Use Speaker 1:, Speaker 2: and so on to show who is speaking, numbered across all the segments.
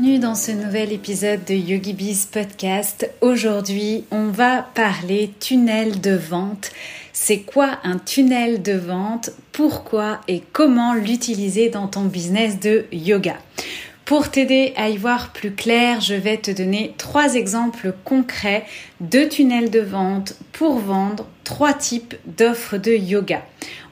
Speaker 1: Bienvenue dans ce nouvel épisode de YogiBiz Podcast. Aujourd'hui, on va parler tunnel de vente. C'est quoi un tunnel de vente? Pourquoi et comment l'utiliser dans ton business de yoga? Pour t'aider à y voir plus clair, je vais te donner trois exemples concrets de tunnels de vente pour vendre trois types d'offres de yoga.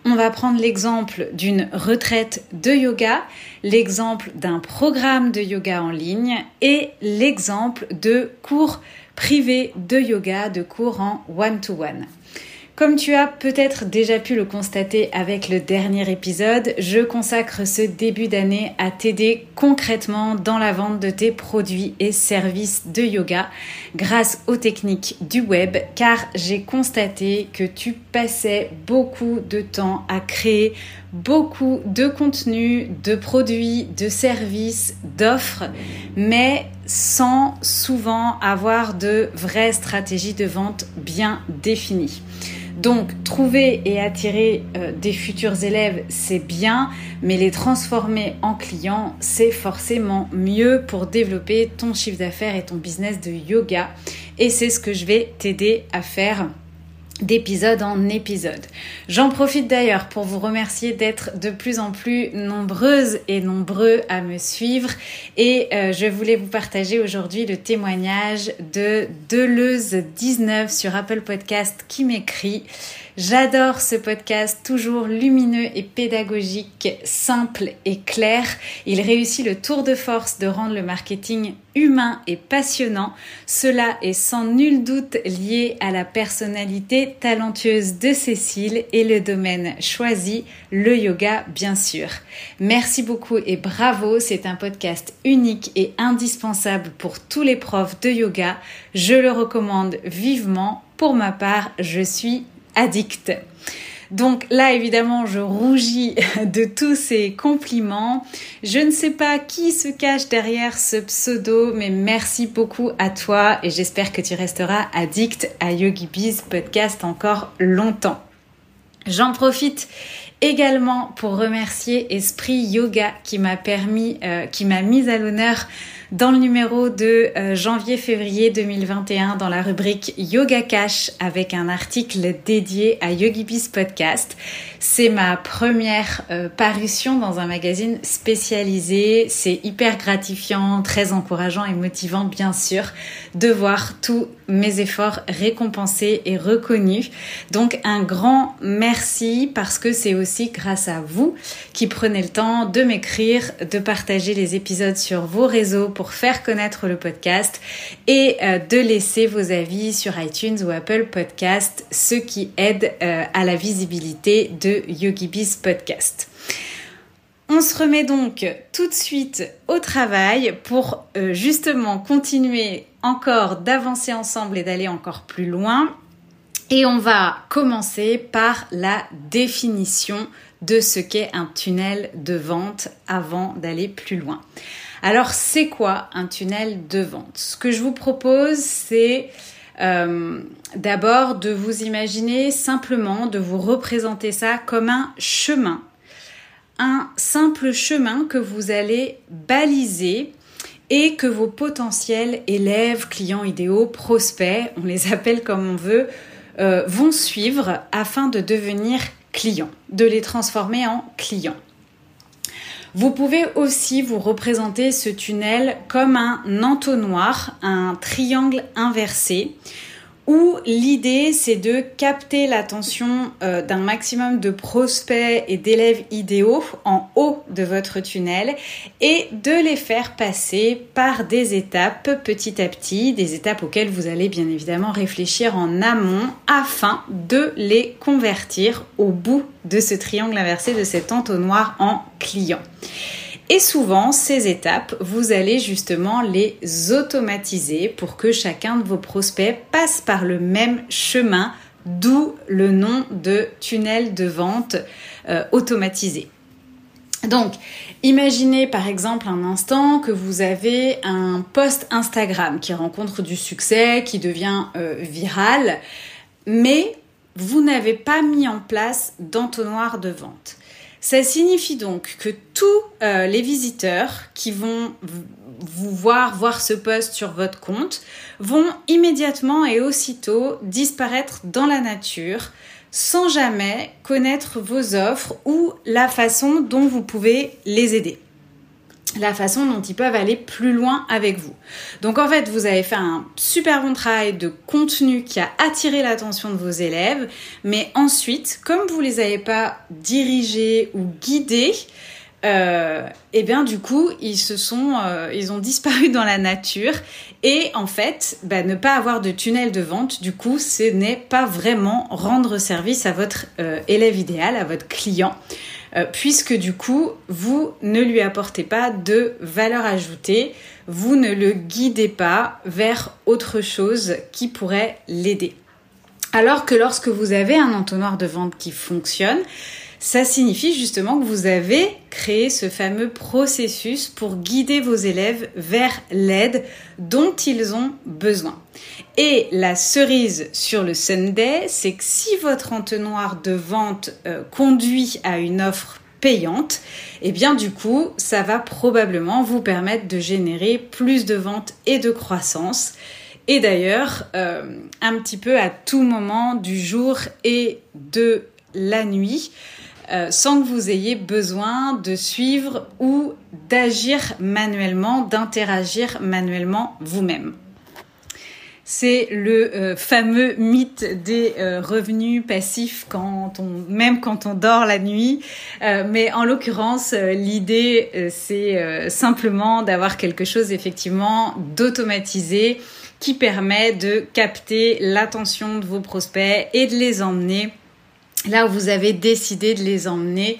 Speaker 1: On va prendre l'exemple d'une retraite de yoga, l'exemple d'un programme de yoga en ligne et l'exemple de cours privés de yoga, de cours en one-to-one. Comme tu as peut-être déjà pu le constater avec le dernier épisode, je consacre ce début d'année à t'aider concrètement dans la vente de tes produits et services de yoga grâce aux techniques du web car j'ai constaté que tu passais beaucoup de temps à créer beaucoup de contenu, de produits, de services, d'offres, mais sans souvent avoir de vraies stratégies de vente bien définies. Donc, trouver et attirer euh, des futurs élèves, c'est bien, mais les transformer en clients, c'est forcément mieux pour développer ton chiffre d'affaires et ton business de yoga. Et c'est ce que je vais t'aider à faire d'épisode en épisode. J'en profite d'ailleurs pour vous remercier d'être de plus en plus nombreuses et nombreux à me suivre et euh, je voulais vous partager aujourd'hui le témoignage de Deleuze19 sur Apple Podcast qui m'écrit J'adore ce podcast toujours lumineux et pédagogique, simple et clair. Il réussit le tour de force de rendre le marketing humain et passionnant. Cela est sans nul doute lié à la personnalité talentueuse de Cécile et le domaine choisi, le yoga bien sûr. Merci beaucoup et bravo, c'est un podcast unique et indispensable pour tous les profs de yoga. Je le recommande vivement. Pour ma part, je suis addict. Donc là, évidemment, je rougis de tous ces compliments. Je ne sais pas qui se cache derrière ce pseudo, mais merci beaucoup à toi et j'espère que tu resteras addict à Yogi Biz podcast encore longtemps. J'en profite également pour remercier Esprit Yoga qui m'a permis, euh, qui m'a mise à l'honneur dans le numéro de euh, janvier-février 2021 dans la rubrique Yoga Cash avec un article dédié à YogiBiz Podcast. C'est ma première euh, parution dans un magazine spécialisé. C'est hyper gratifiant, très encourageant et motivant bien sûr de voir tous mes efforts récompensés et reconnus. Donc un grand merci parce que c'est aussi grâce à vous qui prenez le temps de m'écrire, de partager les épisodes sur vos réseaux pour faire connaître le podcast et euh, de laisser vos avis sur iTunes ou Apple Podcast, ce qui aide euh, à la visibilité de YogiBiz Podcast. On se remet donc tout de suite au travail pour euh, justement continuer encore d'avancer ensemble et d'aller encore plus loin. Et on va commencer par la définition de ce qu'est un tunnel de vente avant d'aller plus loin. Alors, c'est quoi un tunnel de vente? Ce que je vous propose, c'est euh, d'abord de vous imaginer simplement, de vous représenter ça comme un chemin. Un simple chemin que vous allez baliser et que vos potentiels élèves, clients idéaux, prospects, on les appelle comme on veut, euh, vont suivre afin de devenir clients, de les transformer en clients. Vous pouvez aussi vous représenter ce tunnel comme un entonnoir, un triangle inversé, où l'idée c'est de capter l'attention euh, d'un maximum de prospects et d'élèves idéaux en haut de votre tunnel et de les faire passer par des étapes petit à petit, des étapes auxquelles vous allez bien évidemment réfléchir en amont afin de les convertir au bout de ce triangle inversé de cet entonnoir en client. Et souvent, ces étapes, vous allez justement les automatiser pour que chacun de vos prospects passe par le même chemin, d'où le nom de tunnel de vente euh, automatisé. Donc, imaginez par exemple un instant que vous avez un post Instagram qui rencontre du succès, qui devient euh, viral, mais vous n'avez pas mis en place d'entonnoir de vente. Ça signifie donc que tous euh, les visiteurs qui vont vous voir, voir ce post sur votre compte, vont immédiatement et aussitôt disparaître dans la nature sans jamais connaître vos offres ou la façon dont vous pouvez les aider la façon dont ils peuvent aller plus loin avec vous. Donc en fait, vous avez fait un super bon travail de contenu qui a attiré l'attention de vos élèves, mais ensuite, comme vous les avez pas dirigés ou guidés, euh, et eh bien du coup ils se sont euh, ils ont disparu dans la nature. Et en fait bah, ne pas avoir de tunnel de vente du coup ce n'est pas vraiment rendre service à votre euh, élève idéal à votre client euh, puisque du coup, vous ne lui apportez pas de valeur ajoutée, vous ne le guidez pas vers autre chose qui pourrait l'aider. Alors que lorsque vous avez un entonnoir de vente qui fonctionne, ça signifie justement que vous avez créé ce fameux processus pour guider vos élèves vers l'aide dont ils ont besoin. Et la cerise sur le Sunday, c'est que si votre entonnoir de vente euh, conduit à une offre payante, et eh bien du coup, ça va probablement vous permettre de générer plus de ventes et de croissance. Et d'ailleurs, euh, un petit peu à tout moment du jour et de la nuit. Euh, sans que vous ayez besoin de suivre ou d'agir manuellement, d'interagir manuellement vous-même. C'est le euh, fameux mythe des euh, revenus passifs quand on, même quand on dort la nuit. mais en l'occurrence, l'idée, c'est simplement d'avoir quelque chose effectivement d'automatisé qui permet de capter l'attention de vos prospects et de les emmener là où vous avez décidé de les emmener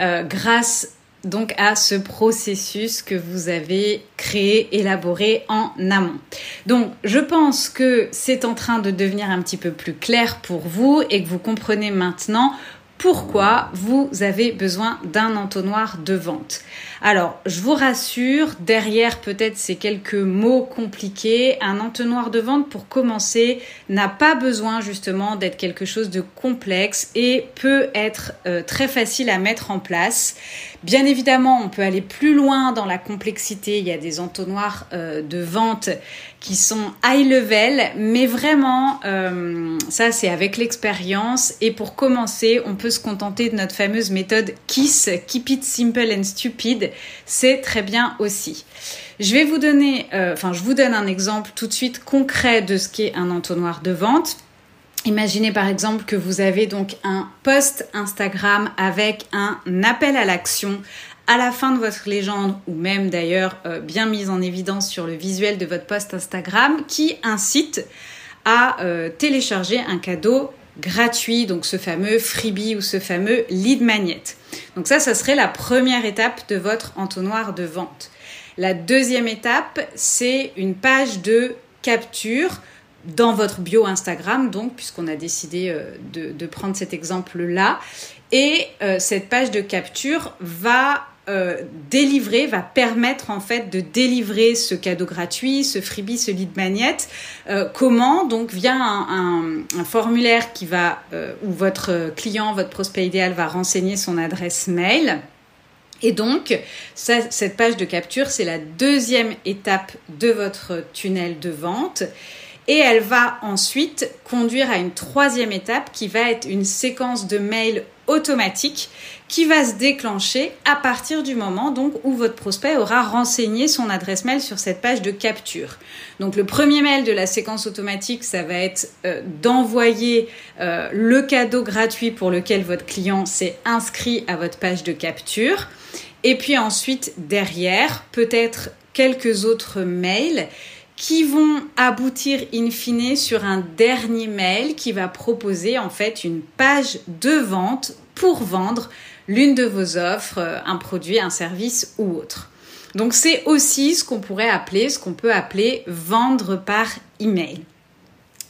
Speaker 1: euh, grâce donc à ce processus que vous avez créé, élaboré en amont. Donc je pense que c'est en train de devenir un petit peu plus clair pour vous et que vous comprenez maintenant pourquoi vous avez besoin d'un entonnoir de vente. Alors, je vous rassure, derrière peut-être ces quelques mots compliqués, un entonnoir de vente pour commencer n'a pas besoin justement d'être quelque chose de complexe et peut être euh, très facile à mettre en place. Bien évidemment, on peut aller plus loin dans la complexité. Il y a des entonnoirs euh, de vente qui sont high level, mais vraiment, euh, ça c'est avec l'expérience. Et pour commencer, on peut se contenter de notre fameuse méthode KISS, Keep It Simple and Stupid. C'est très bien aussi. Je vais vous donner, euh, enfin, je vous donne un exemple tout de suite concret de ce qu'est un entonnoir de vente. Imaginez par exemple que vous avez donc un post Instagram avec un appel à l'action à la fin de votre légende ou même d'ailleurs euh, bien mise en évidence sur le visuel de votre post Instagram qui incite à euh, télécharger un cadeau gratuit, donc ce fameux freebie ou ce fameux lead magnet. Donc ça, ça serait la première étape de votre entonnoir de vente. La deuxième étape, c'est une page de capture dans votre bio Instagram, donc, puisqu'on a décidé euh, de, prendre cet exemple-là. Et euh, cette page de capture va euh, délivrer, va permettre en fait de délivrer ce cadeau gratuit, ce freebie, ce lead magnet. comment? Donc via un, formulaire qui va où votre client, votre prospect idéal va renseigner son adresse mail. Et donc, cette page de capture, c'est la deuxième étape de votre tunnel de vente. Et elle va ensuite conduire à une troisième étape qui va être une séquence de mails automatique qui va se déclencher à partir du moment donc où votre prospect aura renseigné son adresse mail sur cette page de capture. Donc le premier mail de la séquence automatique, ça va être euh, d'envoyer euh, le cadeau gratuit pour lequel votre client s'est inscrit à votre page de capture. Et puis ensuite, derrière, peut-être quelques autres mails qui vont aboutir in fine sur un dernier mail qui va proposer en fait une page de vente pour vendre l'une de vos offres, euh, un produit, un service ou autre. Donc c'est aussi ce qu'on pourrait appeler, ce qu'on peut appeler vendre par email.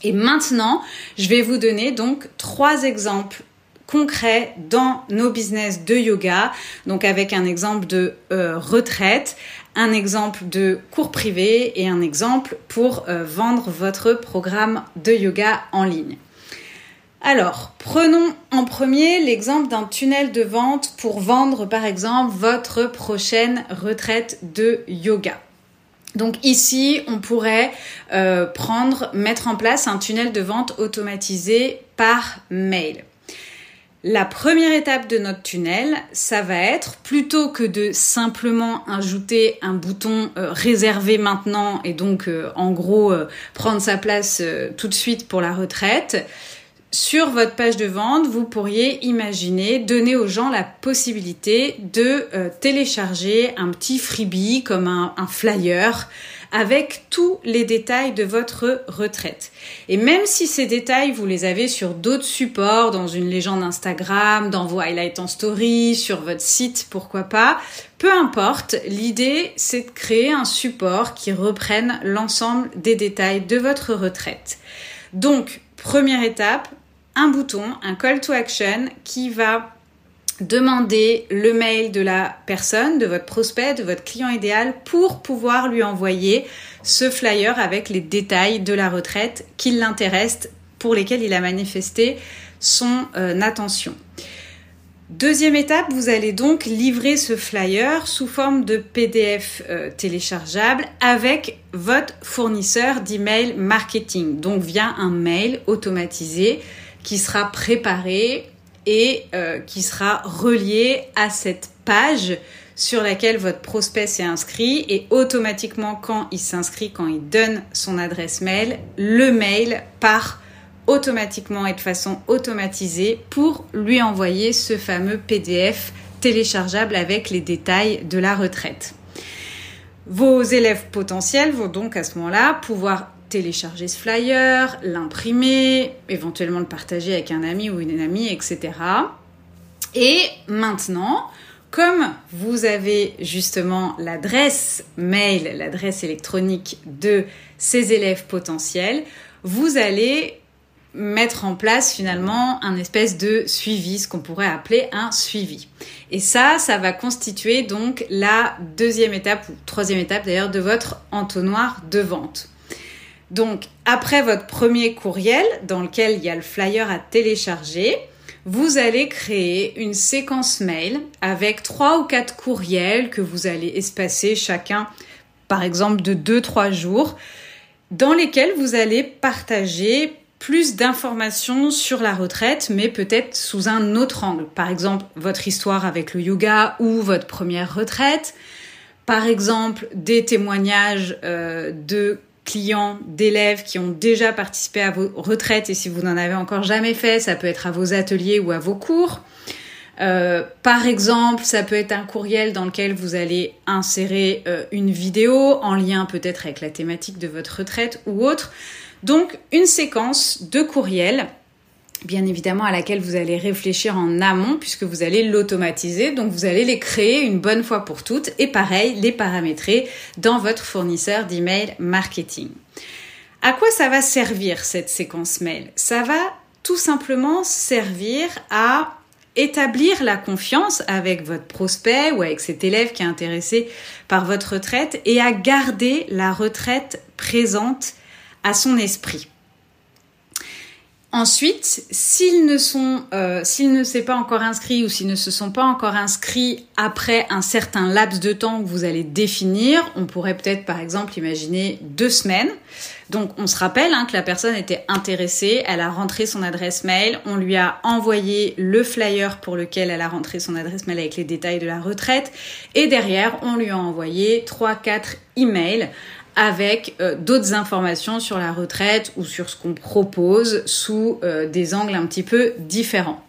Speaker 1: Et maintenant, je vais vous donner donc trois exemples concrets dans nos business de yoga, donc avec un exemple de euh, retraite, un exemple de cours privé et un exemple pour euh, vendre votre programme de yoga en ligne. Alors, prenons en premier l'exemple d'un tunnel de vente pour vendre par exemple votre prochaine retraite de yoga. Donc ici, on pourrait euh, prendre, mettre en place un tunnel de vente automatisé par mail. La première étape de notre tunnel, ça va être plutôt que de simplement ajouter un bouton euh, réservé maintenant et donc euh, en gros prendre sa place tout de suite pour la retraite, sur votre page de vente, vous pourriez imaginer donner aux gens la possibilité de euh, télécharger un petit freebie comme un, flyer avec tous les détails de votre retraite. Et même si ces détails, vous les avez sur d'autres supports, dans une légende Instagram, dans vos highlights en story, sur votre site, pourquoi pas, peu importe, l'idée c'est de créer un support qui reprenne l'ensemble des détails de votre retraite. Donc, première étape, un bouton, un call to action qui va demander le mail de la personne, de votre prospect, de votre client idéal pour pouvoir lui envoyer ce flyer avec les détails de la retraite qui l'intéressent, pour lesquels il a manifesté son euh, attention. Deuxième étape, vous allez donc livrer ce flyer sous forme de PDF euh, téléchargeable avec votre fournisseur d'email marketing, donc via un mail automatisé qui sera préparé et euh, qui sera relié à cette page sur laquelle votre prospect s'est inscrit et automatiquement quand il s'inscrit, quand il donne son adresse mail, le mail part automatiquement et de façon automatisée pour lui envoyer ce fameux PDF téléchargeable avec les détails de la retraite. Vos élèves potentiels vont donc à ce moment-là pouvoir télécharger ce flyer, l'imprimer, éventuellement le partager avec un ami ou une amie, etc. Et maintenant, comme vous avez justement l'adresse mail, l'adresse électronique de ces élèves potentiels, vous allez mettre en place finalement un espèce de suivi, ce qu'on pourrait appeler un suivi. Et ça, ça va constituer donc la deuxième étape ou troisième étape d'ailleurs de votre entonnoir de vente. Donc, après votre premier courriel, dans lequel il y a le flyer à télécharger, vous allez créer une séquence mail avec trois ou quatre courriels que vous allez espacer chacun, par exemple, de 2-3 jours, dans lesquels vous allez partager plus d'informations sur la retraite, mais peut-être sous un autre angle. Par exemple, votre histoire avec le yoga ou votre première retraite. Par exemple, des témoignages euh, de clients, d'élèves qui ont déjà participé à vos retraites et si vous n'en avez encore jamais fait, ça peut être à vos ateliers ou à vos cours. Euh, par exemple, ça peut être un courriel dans lequel vous allez insérer euh, une vidéo en lien peut-être avec la thématique de votre retraite ou autre. Donc une séquence de courriels bien évidemment à laquelle vous allez réfléchir en amont puisque vous allez l'automatiser. Donc vous allez les créer une bonne fois pour toutes et pareil, les paramétrer dans votre fournisseur d'email marketing. À quoi ça va servir cette séquence mail? Ça va tout simplement servir à établir la confiance avec votre prospect ou avec cet élève qui est intéressé par votre retraite et à garder la retraite présente à son esprit. Ensuite, s'ils ne sont, euh, s'ils ne s'est pas encore inscrits ou s'ils ne se sont pas encore inscrits après un certain laps de temps que vous allez définir, on pourrait peut-être par exemple imaginer deux semaines. Donc on se rappelle hein, que la personne était intéressée, elle a rentré son adresse mail, on lui a envoyé le flyer pour lequel elle a rentré son adresse mail avec les détails de la retraite et derrière on lui a envoyé trois quatre emails avec euh, d'autres informations sur la retraite ou sur ce qu'on propose sous euh, des angles un petit peu différents.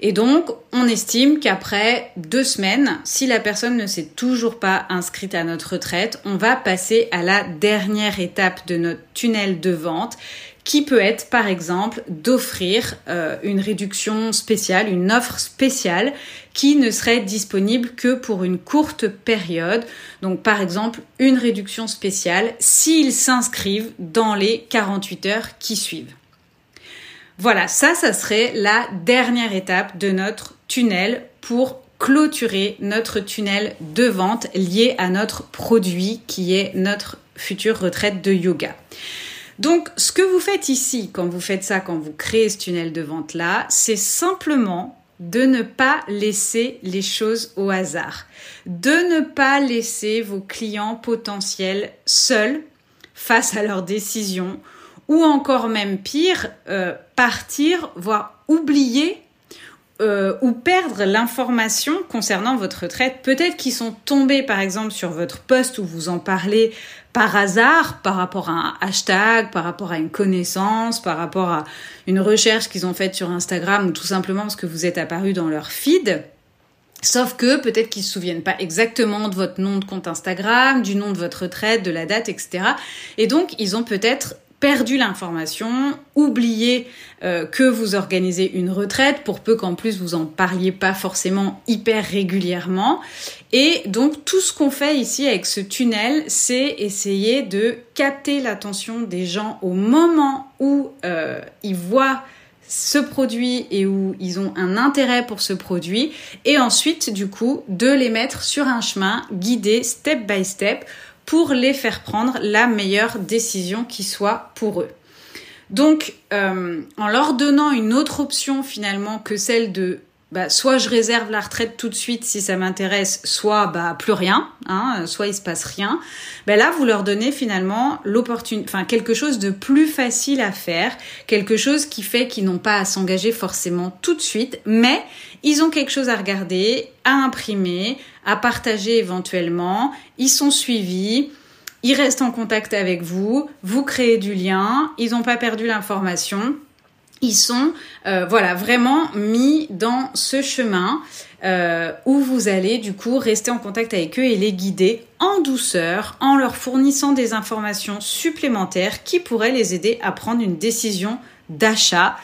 Speaker 1: Et donc, on estime qu'après deux semaines, si la personne ne s'est toujours pas inscrite à notre retraite, on va passer à la dernière étape de notre tunnel de vente, qui peut être par exemple d'offrir euh, une réduction spéciale, une offre spéciale qui ne serait disponible que pour une courte période. Donc par exemple une réduction spéciale s'ils s'inscrivent dans les 48 heures qui suivent. Voilà, ça, ça serait la dernière étape de notre tunnel pour clôturer notre tunnel de vente lié à notre produit qui est notre future retraite de yoga. Donc, ce que vous faites ici, quand vous faites ça, quand vous créez ce tunnel de vente-là, c'est simplement de ne pas laisser les choses au hasard, de ne pas laisser vos clients potentiels seuls face à leurs décisions, ou encore même pire, euh, partir, voire oublier euh, ou perdre l'information concernant votre retraite. Peut-être qu'ils sont tombés, par exemple, sur votre poste où vous en parlez par hasard, par rapport à un hashtag, par rapport à une connaissance, par rapport à une recherche qu'ils ont faite sur Instagram ou tout simplement parce que vous êtes apparu dans leur feed. Sauf que peut-être qu'ils se souviennent pas exactement de votre nom de compte Instagram, du nom de votre retraite, de la date, etc. Et donc, ils ont peut-être perdu l'information, oublié euh, que vous organisez une retraite, pour peu qu'en plus vous en parliez pas forcément hyper régulièrement. Et donc tout ce qu'on fait ici avec ce tunnel, c'est essayer de capter l'attention des gens au moment où euh, ils voient ce produit et où ils ont un intérêt pour ce produit et ensuite du coup de les mettre sur un chemin guidé step by step pour les faire prendre la meilleure décision qui soit pour eux. Donc, euh, en leur donnant une autre option finalement que celle de bah, soit je réserve la retraite tout de suite si ça m'intéresse, soit bah plus rien, hein, soit il se passe rien. Ben là, vous leur donnez finalement quelque chose de plus facile à faire, quelque chose qui fait qu'ils n'ont pas à s'engager forcément tout de suite, mais ils ont quelque chose à regarder, à imprimer, à partager éventuellement. Ils sont suivis. Ils restent en contact avec vous, vous créez du lien, ils n'ont pas perdu l'information ils sont euh, voilà vraiment mis dans ce chemin euh, où vous allez du coup rester en contact avec eux et les guider en douceur en leur fournissant des informations supplémentaires qui pourraient les aider à prendre une décision d'achat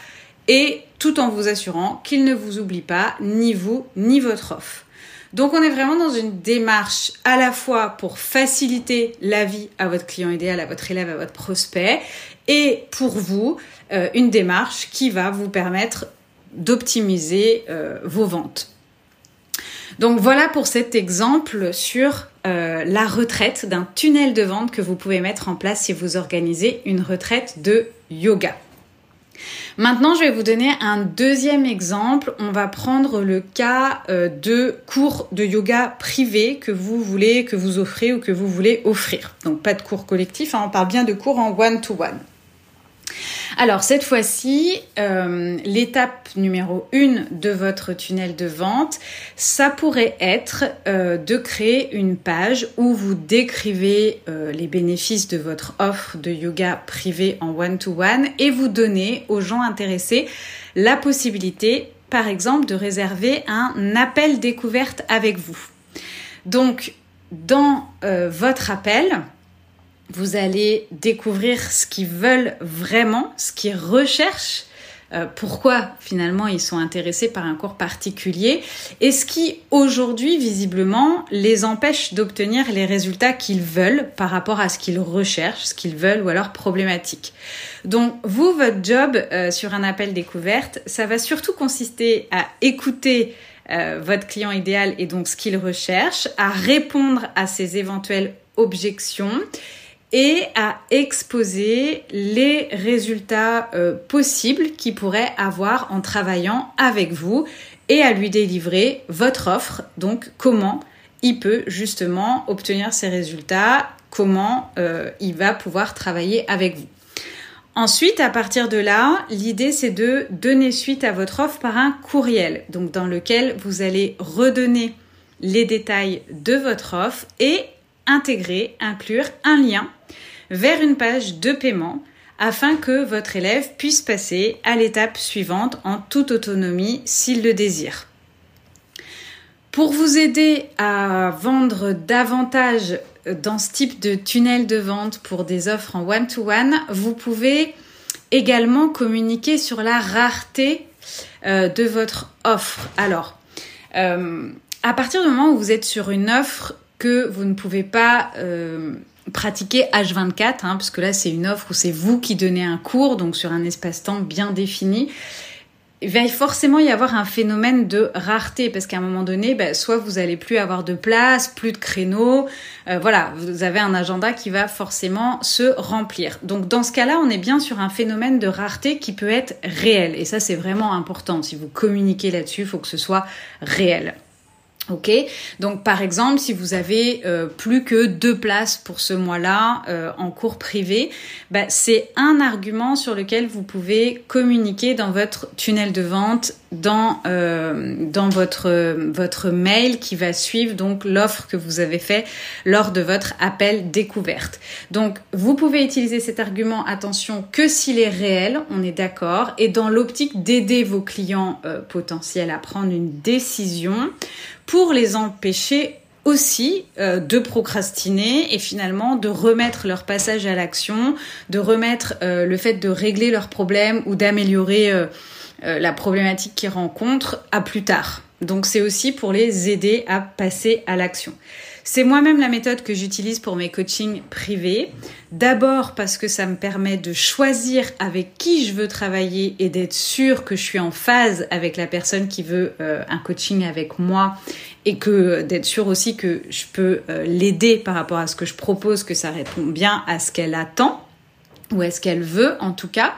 Speaker 1: et tout en vous assurant qu'ils ne vous oublient pas ni vous ni votre offre. Donc on est vraiment dans une démarche à la fois pour faciliter la vie à votre client idéal, à votre élève, à votre prospect, et pour vous, euh, une démarche qui va vous permettre d'optimiser euh, vos ventes. Donc voilà pour cet exemple sur euh, la retraite d'un tunnel de vente que vous pouvez mettre en place si vous organisez une retraite de yoga. Maintenant, je vais vous donner un deuxième exemple. On va prendre le cas de cours de yoga privé que vous voulez, que vous offrez ou que vous voulez offrir. Donc pas de cours collectif, hein, on parle bien de cours en one-to-one. one to one alors cette fois-ci, euh, l'étape numéro une de votre tunnel de vente, ça pourrait être euh, de créer une page où vous décrivez euh, les bénéfices de votre offre de yoga privé en one-to-one et vous donnez aux gens intéressés la possibilité, par exemple, de réserver un appel découverte avec vous. Donc, dans votre appel, vous allez découvrir ce qu'ils veulent vraiment, ce qu'ils recherchent, euh, pourquoi finalement ils sont intéressés par un cours particulier et ce qui aujourd'hui visiblement les empêche d'obtenir les résultats qu'ils veulent par rapport à ce qu'ils recherchent, ce qu'ils veulent ou alors problématique. Donc vous, votre job euh, sur un appel découverte, ça va surtout consister à écouter euh, votre client idéal et donc ce qu'il recherche, à répondre à ses éventuelles objections et à exposer les résultats euh, possibles qu'il pourrait avoir en travaillant avec vous et à lui délivrer votre offre. Donc comment il peut justement obtenir ces résultats, comment euh, il va pouvoir travailler avec vous. Ensuite, à partir de là, l'idée c'est de donner suite à votre offre par un courriel, donc dans lequel vous allez redonner les détails de votre offre et intégrer, inclure un lien vers une page de paiement afin que votre élève puisse passer à l'étape suivante en toute autonomie s'il le désire. Pour vous aider à vendre davantage dans ce type de tunnel de vente pour des offres en one-to-one, vous pouvez également communiquer sur la rareté euh, de votre offre. Alors, euh, à partir du moment où vous êtes sur une offre que vous ne pouvez pas euh, pratiquer H24, hein, parce que là c'est une offre où c'est vous qui donnez un cours, donc sur un espace-temps bien défini, il va forcément y avoir un phénomène de rareté parce qu'à un moment donné, ben, soit vous allez plus avoir de place, plus de créneaux, euh, voilà, vous avez un agenda qui va forcément se remplir. Donc dans ce cas-là, on est bien sur un phénomène de rareté qui peut être réel et ça c'est vraiment important. Si vous communiquez là-dessus, il faut que ce soit réel. Ok, donc par exemple, si vous avez euh, plus que deux places pour ce mois-là euh, en cours privé, bah, c'est un argument sur lequel vous pouvez communiquer dans votre tunnel de vente, dans euh, dans votre votre mail qui va suivre donc l'offre que vous avez fait lors de votre appel découverte. Donc vous pouvez utiliser cet argument, attention, que s'il est réel, on est d'accord, et dans l'optique d'aider vos clients potentiels à prendre une décision pour les empêcher aussi euh, de procrastiner et finalement de remettre leur passage à l'action, de remettre euh, le fait de régler leurs problèmes ou d'améliorer euh, la problématique qu'ils rencontrent à plus tard. Donc c'est aussi pour les aider à passer à l'action. C'est moi-même la méthode que j'utilise pour mes coachings privés. D'abord parce que ça me permet de choisir avec qui je veux travailler et d'être sûr que je suis en phase avec la personne qui veut euh, un coaching avec moi et que d'être sûr aussi que je peux euh, l'aider par rapport à ce que je propose, que ça répond bien à ce qu'elle attend ou est-ce qu'elle veut en tout cas,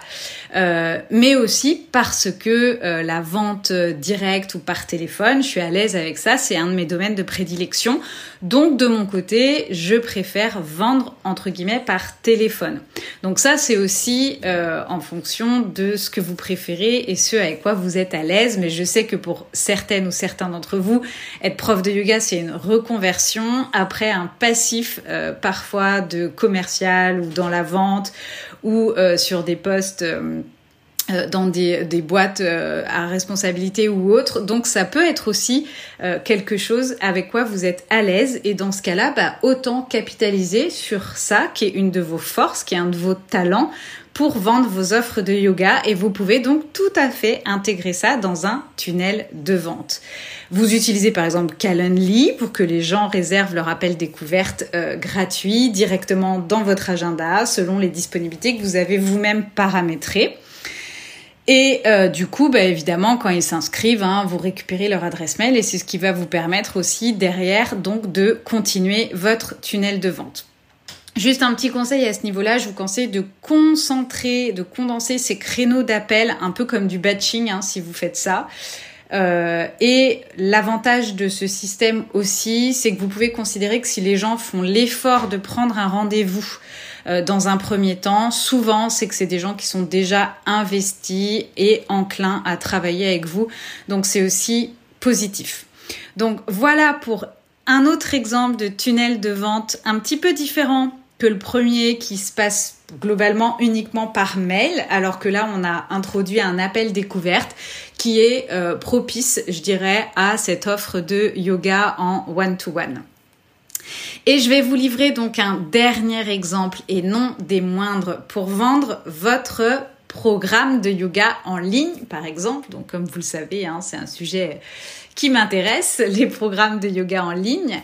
Speaker 1: euh, mais aussi parce que euh, la vente directe ou par téléphone, je suis à l'aise avec ça, c'est un de mes domaines de prédilection. Donc de mon côté, je préfère vendre entre guillemets par téléphone. Donc ça c'est aussi euh, en fonction de ce que vous préférez et ce avec quoi vous êtes à l'aise, mais je sais que pour certaines ou certains d'entre vous, être prof de yoga c'est une reconversion après un passif parfois de commercial ou dans la vente ou euh, sur des postes euh, euh, dans des, boîtes à responsabilité ou autres. Donc ça peut être aussi quelque chose avec quoi vous êtes à l'aise et dans ce cas-là, bah, autant capitaliser sur ça qui est une de vos forces, qui est un de vos talents pour vendre vos offres de yoga et vous pouvez donc tout à fait intégrer ça dans un tunnel de vente. Vous utilisez par exemple Calendly pour que les gens réservent leur appel découverte euh, gratuit directement dans votre agenda selon les disponibilités que vous avez vous-même paramétrées. Et euh, du coup, bah, évidemment, quand ils s'inscrivent, hein, vous récupérez leur adresse mail et c'est ce qui va vous permettre aussi derrière donc de continuer votre tunnel de vente. Juste un petit conseil à ce niveau-là, je vous conseille de concentrer, de condenser ces créneaux d'appel, un peu comme du batching hein, si vous faites ça. Euh, et l'avantage de ce système aussi, c'est que vous pouvez considérer que si les gens font l'effort de prendre un rendez-vous euh, dans un premier temps, souvent c'est que c'est des gens qui sont déjà investis et enclins à travailler avec vous. Donc c'est aussi positif. Donc voilà pour un autre exemple de tunnel de vente un petit peu différent que le premier qui se passe globalement uniquement par mail, alors que là on a introduit un appel découverte qui est euh, propice, je dirais, à cette offre de yoga en one-to-one. Et je vais vous livrer donc un dernier exemple et non des moindres pour vendre votre programme de yoga en ligne, par exemple. Donc, comme vous le savez, hein, c'est un sujet qui m'intéresse, les programmes de yoga en ligne.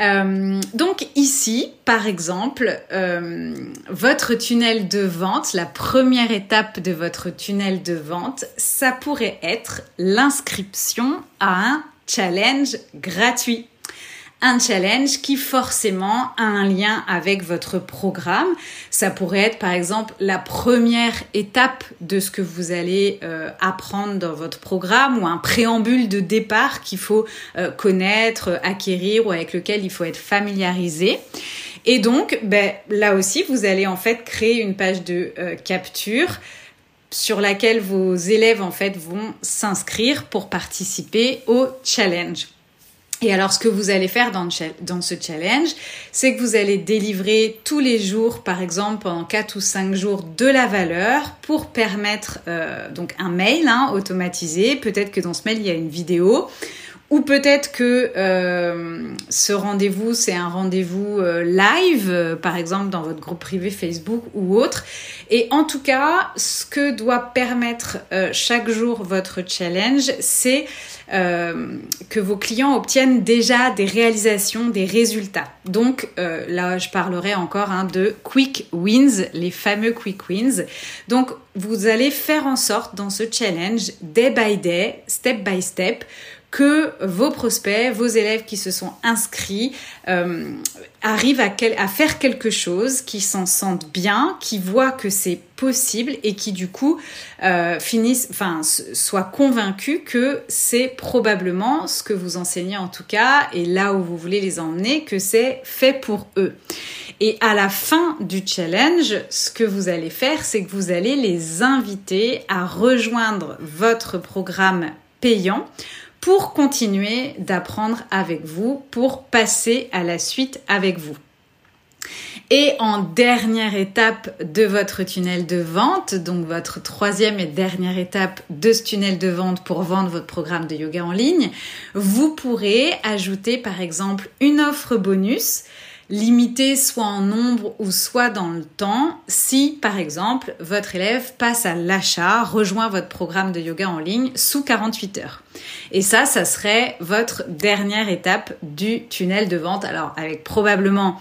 Speaker 1: Euh, donc ici, par exemple, euh, votre tunnel de vente, la première étape de votre tunnel de vente, ça pourrait être l'inscription à un challenge gratuit. Un challenge qui forcément a un lien avec votre programme. Ça pourrait être par exemple la première étape de ce que vous allez euh, apprendre dans votre programme ou un préambule de départ qu'il faut euh, connaître, acquérir ou avec lequel il faut être familiarisé. Et donc, ben, là aussi, vous allez en fait créer une page de euh, capture sur laquelle vos élèves en fait vont s'inscrire pour participer au challenge. Et alors, ce que vous allez faire dans, ce challenge, c'est que vous allez délivrer tous les jours, par exemple pendant 4 ou 5 jours, de la valeur pour permettre euh, donc un mail hein, automatisé. Peut-être que dans ce mail, il y a une vidéo ou peut-être que euh, ce rendez-vous, c'est un rendez-vous euh, live, euh, par exemple dans votre groupe privé Facebook ou autre. Et en tout cas, ce que doit permettre chaque jour votre challenge, c'est que vos clients obtiennent déjà des réalisations, des résultats. Donc là, je parlerai encore hein, de quick wins, les fameux quick wins. Donc, vous allez faire en sorte dans ce challenge, day by day, step by step, que vos prospects, vos élèves qui se sont inscrits euh, arrivent à, faire quelque chose, qui s'en sentent bien, qui voient que c'est possible et qui du coup euh, finissent, enfin, soient convaincus que c'est probablement ce que vous enseignez en tout cas et là où vous voulez les emmener, que c'est fait pour eux. Et à la fin du challenge, ce que vous allez faire, c'est que vous allez les inviter à rejoindre votre programme payant pour continuer d'apprendre avec vous, pour passer à la suite avec vous. Et en dernière étape de votre tunnel de vente, donc votre troisième et dernière étape de ce tunnel de vente pour vendre votre programme de yoga en ligne, vous pourrez ajouter par exemple une offre bonus limité soit en nombre ou soit dans le temps si, par exemple, votre élève passe à l'achat, rejoint votre programme de yoga en ligne sous 48 heures. Et ça, ça serait votre dernière étape du tunnel de vente. Alors, avec probablement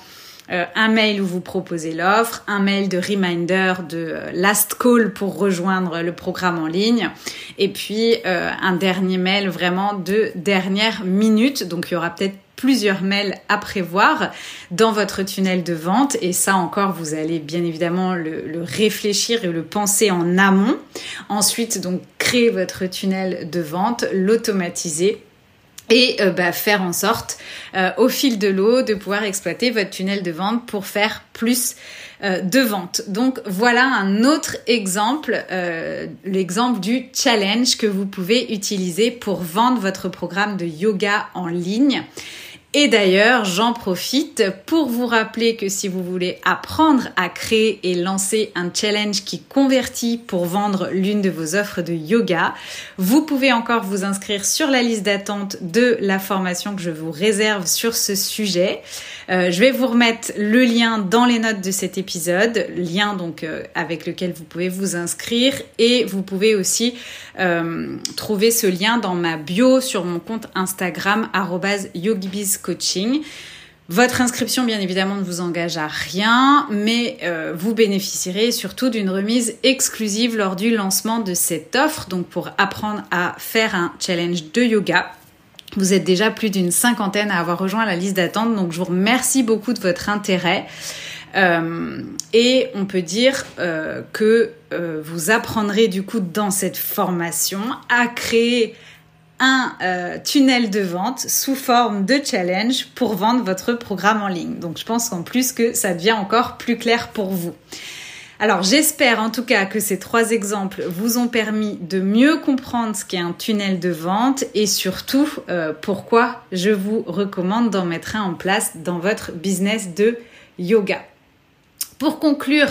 Speaker 1: euh, un mail où vous proposez l'offre, un mail de reminder de euh, last call pour rejoindre le programme en ligne, et puis euh, un dernier mail vraiment de dernière minute. Donc il y aura peut-être plusieurs mails à prévoir dans votre tunnel de vente et ça encore vous allez bien évidemment le, réfléchir et le penser en amont. Ensuite donc créer votre tunnel de vente, l'automatiser et euh, bah, faire en sorte euh, au fil de l'eau de pouvoir exploiter votre tunnel de vente pour faire plus euh, de ventes. Donc voilà un autre exemple, l'exemple du challenge que vous pouvez utiliser pour vendre votre programme de yoga en ligne. Et d'ailleurs, j'en profite pour vous rappeler que si vous voulez apprendre à créer et lancer un challenge qui convertit pour vendre l'une de vos offres de yoga, vous pouvez encore vous inscrire sur la liste d'attente de la formation que je vous réserve sur ce sujet. Euh, je vais vous remettre le lien dans les notes de cet épisode, lien donc euh, avec lequel vous pouvez vous inscrire et vous pouvez aussi euh, trouver ce lien dans ma bio sur mon compte Instagram @yogibizcoaching. Votre inscription, bien évidemment, ne vous engage à rien, mais vous bénéficierez surtout d'une remise exclusive lors du lancement de cette offre, donc pour apprendre à faire un challenge de yoga vous êtes déjà plus d'une cinquantaine à avoir rejoint la liste d'attente, donc je vous remercie beaucoup de votre intérêt. Euh, et on peut dire euh, que euh, vous apprendrez du coup dans cette formation à créer un tunnel de vente sous forme de challenge pour vendre votre programme en ligne. Donc je pense en plus que ça devient encore plus clair pour vous. Alors j'espère en tout cas que ces trois exemples vous ont permis de mieux comprendre ce qu'est un tunnel de vente et surtout euh, pourquoi je vous recommande d'en mettre un en place dans votre business de yoga. Pour conclure,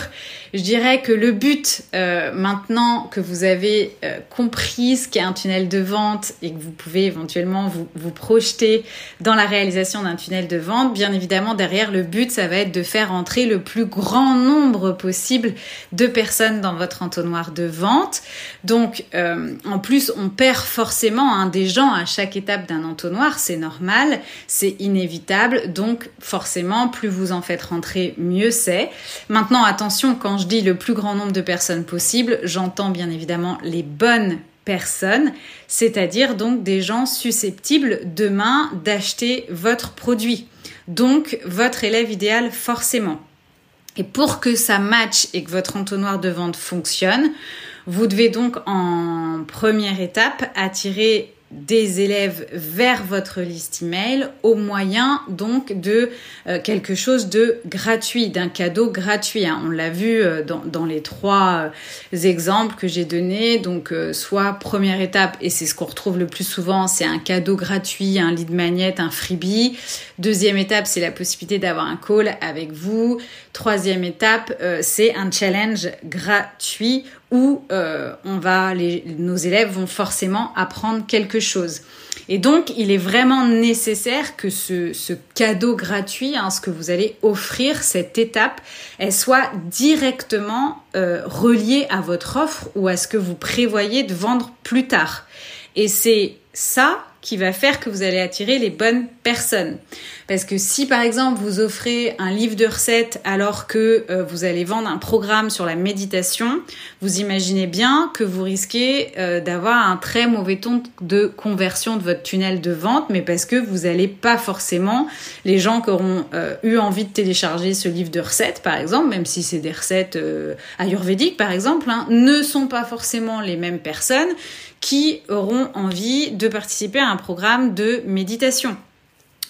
Speaker 1: je dirais que le but, euh, maintenant que vous avez euh, compris ce qu'est un tunnel de vente et que vous pouvez éventuellement vous, vous projeter dans la réalisation d'un tunnel de vente, bien évidemment, derrière le but, ça va être de faire entrer le plus grand nombre possible de personnes dans votre entonnoir de vente. Donc, euh, en plus, on perd forcément hein, des gens à chaque étape d'un entonnoir, c'est normal, c'est inévitable. Donc, forcément, plus vous en faites rentrer, mieux c'est. Maintenant, attention, quand je dis le plus grand nombre de personnes possible, j'entends bien évidemment les bonnes personnes, c'est-à-dire donc des gens susceptibles demain d'acheter votre produit. Donc votre élève idéal forcément. Et pour que ça matche et que votre entonnoir de vente fonctionne, vous devez donc en première étape attirer des élèves vers votre liste email au moyen donc de euh, quelque chose de gratuit, d'un cadeau gratuit. Hein. On l'a vu euh, dans, les trois euh, exemples que j'ai donnés. Donc soit première étape, et c'est ce qu'on retrouve le plus souvent, c'est un cadeau gratuit, un lead magnet, un freebie. Deuxième étape, c'est la possibilité d'avoir un call avec vous. Troisième étape, c'est un challenge gratuit où euh, on va, les, nos élèves vont forcément apprendre quelque chose. Et donc, il est vraiment nécessaire que ce, ce cadeau gratuit, hein, ce que vous allez offrir, cette étape, elle soit directement euh, reliée à votre offre ou à ce que vous prévoyez de vendre plus tard. Et c'est ça qui va faire que vous allez attirer les bonnes personnes. Parce que si par exemple vous offrez un livre de recettes alors que euh, vous allez vendre un programme sur la méditation, vous imaginez bien que vous risquez euh, d'avoir un très mauvais ton de conversion de votre tunnel de vente, mais parce que vous n'allez pas forcément, les gens qui auront euh, eu envie de télécharger ce livre de recettes par exemple, même si c'est des recettes ayurvédiques par exemple, hein, ne sont pas forcément les mêmes personnes qui auront envie de participer à un programme de méditation.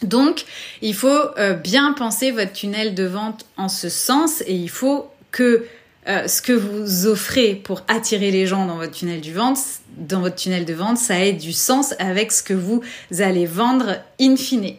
Speaker 1: Donc, il faut euh, bien penser votre tunnel de vente en ce sens et il faut que euh, ce que vous offrez pour attirer les gens dans votre tunnel du vente, dans votre tunnel de vente, ça ait du sens avec ce que vous allez vendre in fine.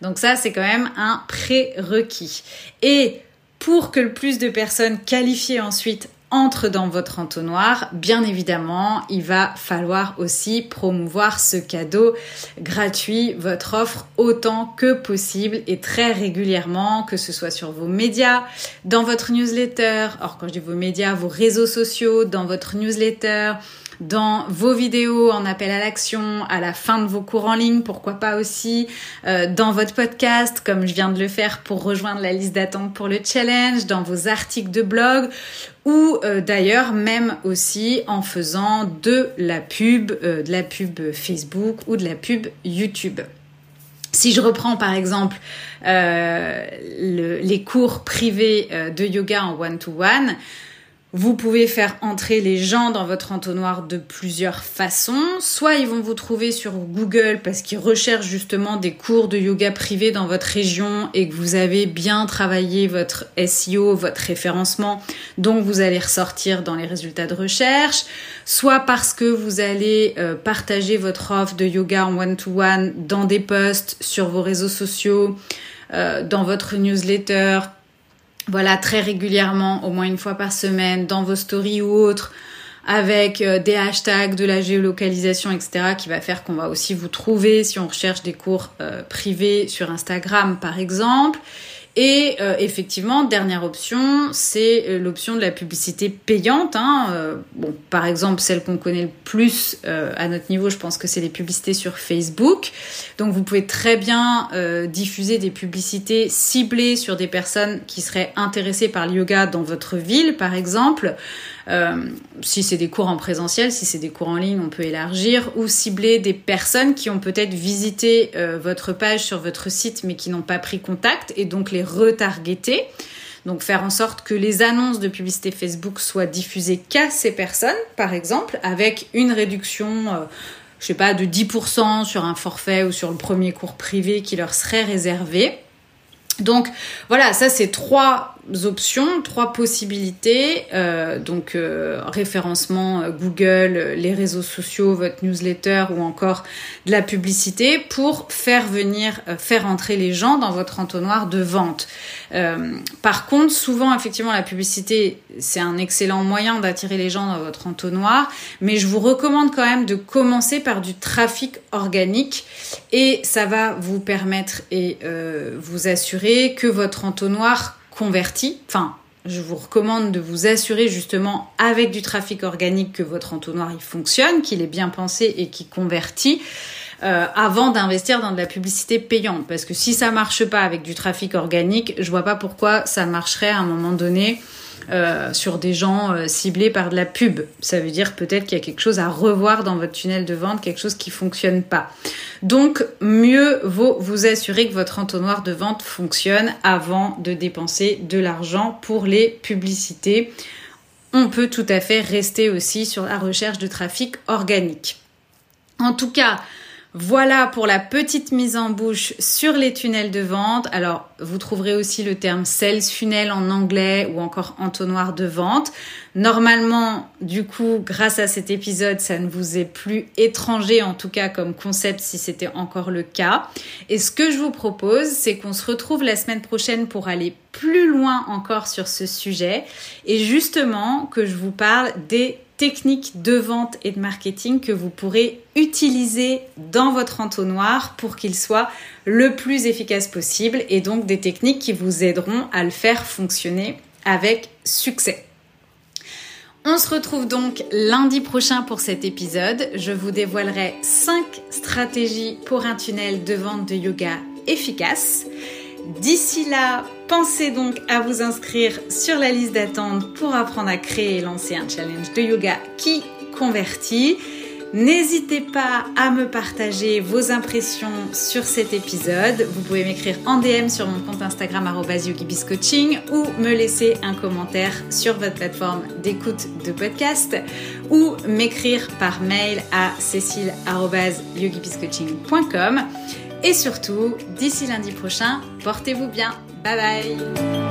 Speaker 1: Donc ça, c'est quand même un prérequis. Et pour que le plus de personnes qualifiées ensuite entre dans votre entonnoir, bien évidemment, il va falloir aussi promouvoir ce cadeau gratuit, votre offre autant que possible et très régulièrement, que ce soit sur vos médias, dans votre newsletter, or quand je dis vos médias, vos réseaux sociaux, dans votre newsletter, dans vos vidéos en appel à l'action, à la fin de vos cours en ligne, pourquoi pas aussi euh, dans votre podcast, comme je viens de le faire pour rejoindre la liste d'attente pour le challenge, dans vos articles de blog ou euh, d'ailleurs même aussi en faisant de la pub, euh, de la pub Facebook ou de la pub YouTube. Si je reprends par exemple les cours privés de yoga en one-to-one, vous pouvez faire entrer les gens dans votre entonnoir de plusieurs façons. Soit ils vont vous trouver sur Google parce qu'ils recherchent justement des cours de yoga privés dans votre région et que vous avez bien travaillé votre SEO, votre référencement, donc vous allez ressortir dans les résultats de recherche. Soit parce que vous allez euh, partager votre offre de yoga en one-to-one dans des posts sur vos réseaux sociaux, euh, dans votre newsletter, voilà, très régulièrement, au moins une fois par semaine, dans vos stories ou autres, avec euh, des hashtags, de la géolocalisation, etc., qui va faire qu'on va aussi vous trouver si on recherche des cours euh, privés sur Instagram, par exemple. Et euh, effectivement, dernière option, c'est euh, l'option de la publicité payante. Hein. Euh, par exemple, celle qu'on connaît le plus à notre niveau, je pense que c'est les publicités sur Facebook. Donc, vous pouvez très bien diffuser des publicités ciblées sur des personnes qui seraient intéressées par le yoga dans votre ville, par exemple. Euh, si c'est des cours en présentiel, si c'est des cours en ligne, on peut élargir ou cibler des personnes qui ont peut-être visité euh, votre page sur votre site mais qui n'ont pas pris contact et donc les retargeter. Donc faire en sorte que les annonces de publicité Facebook soient diffusées qu'à ces personnes, par exemple, avec une réduction, euh, je sais pas, de 10% sur un forfait ou sur le premier cours privé qui leur serait réservé. Donc voilà, ça c'est trois options, trois possibilités. Euh, donc euh, référencement euh, Google, les réseaux sociaux, votre newsletter ou encore de la publicité pour faire venir, faire entrer les gens dans votre entonnoir de vente. par contre, souvent effectivement la publicité c'est un excellent moyen d'attirer les gens dans votre entonnoir, mais je vous recommande quand même de commencer par du trafic organique et ça va vous permettre et vous assurer que votre entonnoir converti. Enfin, je vous recommande de vous assurer justement avec du trafic organique que votre entonnoir il fonctionne, qu'il est bien pensé et qui convertit. Euh, avant d'investir dans de la publicité payante. Parce que si ça marche pas avec du trafic organique, je vois pas pourquoi ça marcherait à un moment donné euh, sur des gens euh, ciblés par de la pub. Ça veut dire peut-être qu'il y a quelque chose à revoir dans votre tunnel de vente, quelque chose qui fonctionne pas. Donc, mieux vaut vous assurer que votre entonnoir de vente fonctionne avant de dépenser de l'argent pour les publicités. On peut tout à fait rester aussi sur la recherche de trafic organique. En tout cas, voilà pour la petite mise en bouche sur les tunnels de vente. Alors, vous trouverez aussi le terme sales funnel en anglais ou encore entonnoir de vente. Normalement, du coup, grâce à cet épisode, ça ne vous est plus étranger, en tout cas comme concept si c'était encore le cas. Et ce que je vous propose, c'est qu'on se retrouve la semaine prochaine pour aller plus loin encore sur ce sujet et justement que je vous parle des techniques de vente et de marketing que vous pourrez utiliser dans votre entonnoir pour qu'il soit le plus efficace possible et donc des techniques qui vous aideront à le faire fonctionner avec succès. On se retrouve donc lundi prochain pour cet épisode. Je vous dévoilerai 5 stratégies pour un tunnel de vente de yoga efficace. D'ici là, pensez donc à vous inscrire sur la liste d'attente pour apprendre à créer et lancer un challenge de yoga qui convertit. N'hésitez pas à me partager vos impressions sur cet épisode. Vous pouvez m'écrire en DM sur mon compte Instagram @yogibiscoaching ou me laisser un commentaire sur votre plateforme d'écoute de podcast ou m'écrire par mail à cécile@yogibiscoaching.com. Et surtout, d'ici lundi prochain, portez-vous bien. Bye bye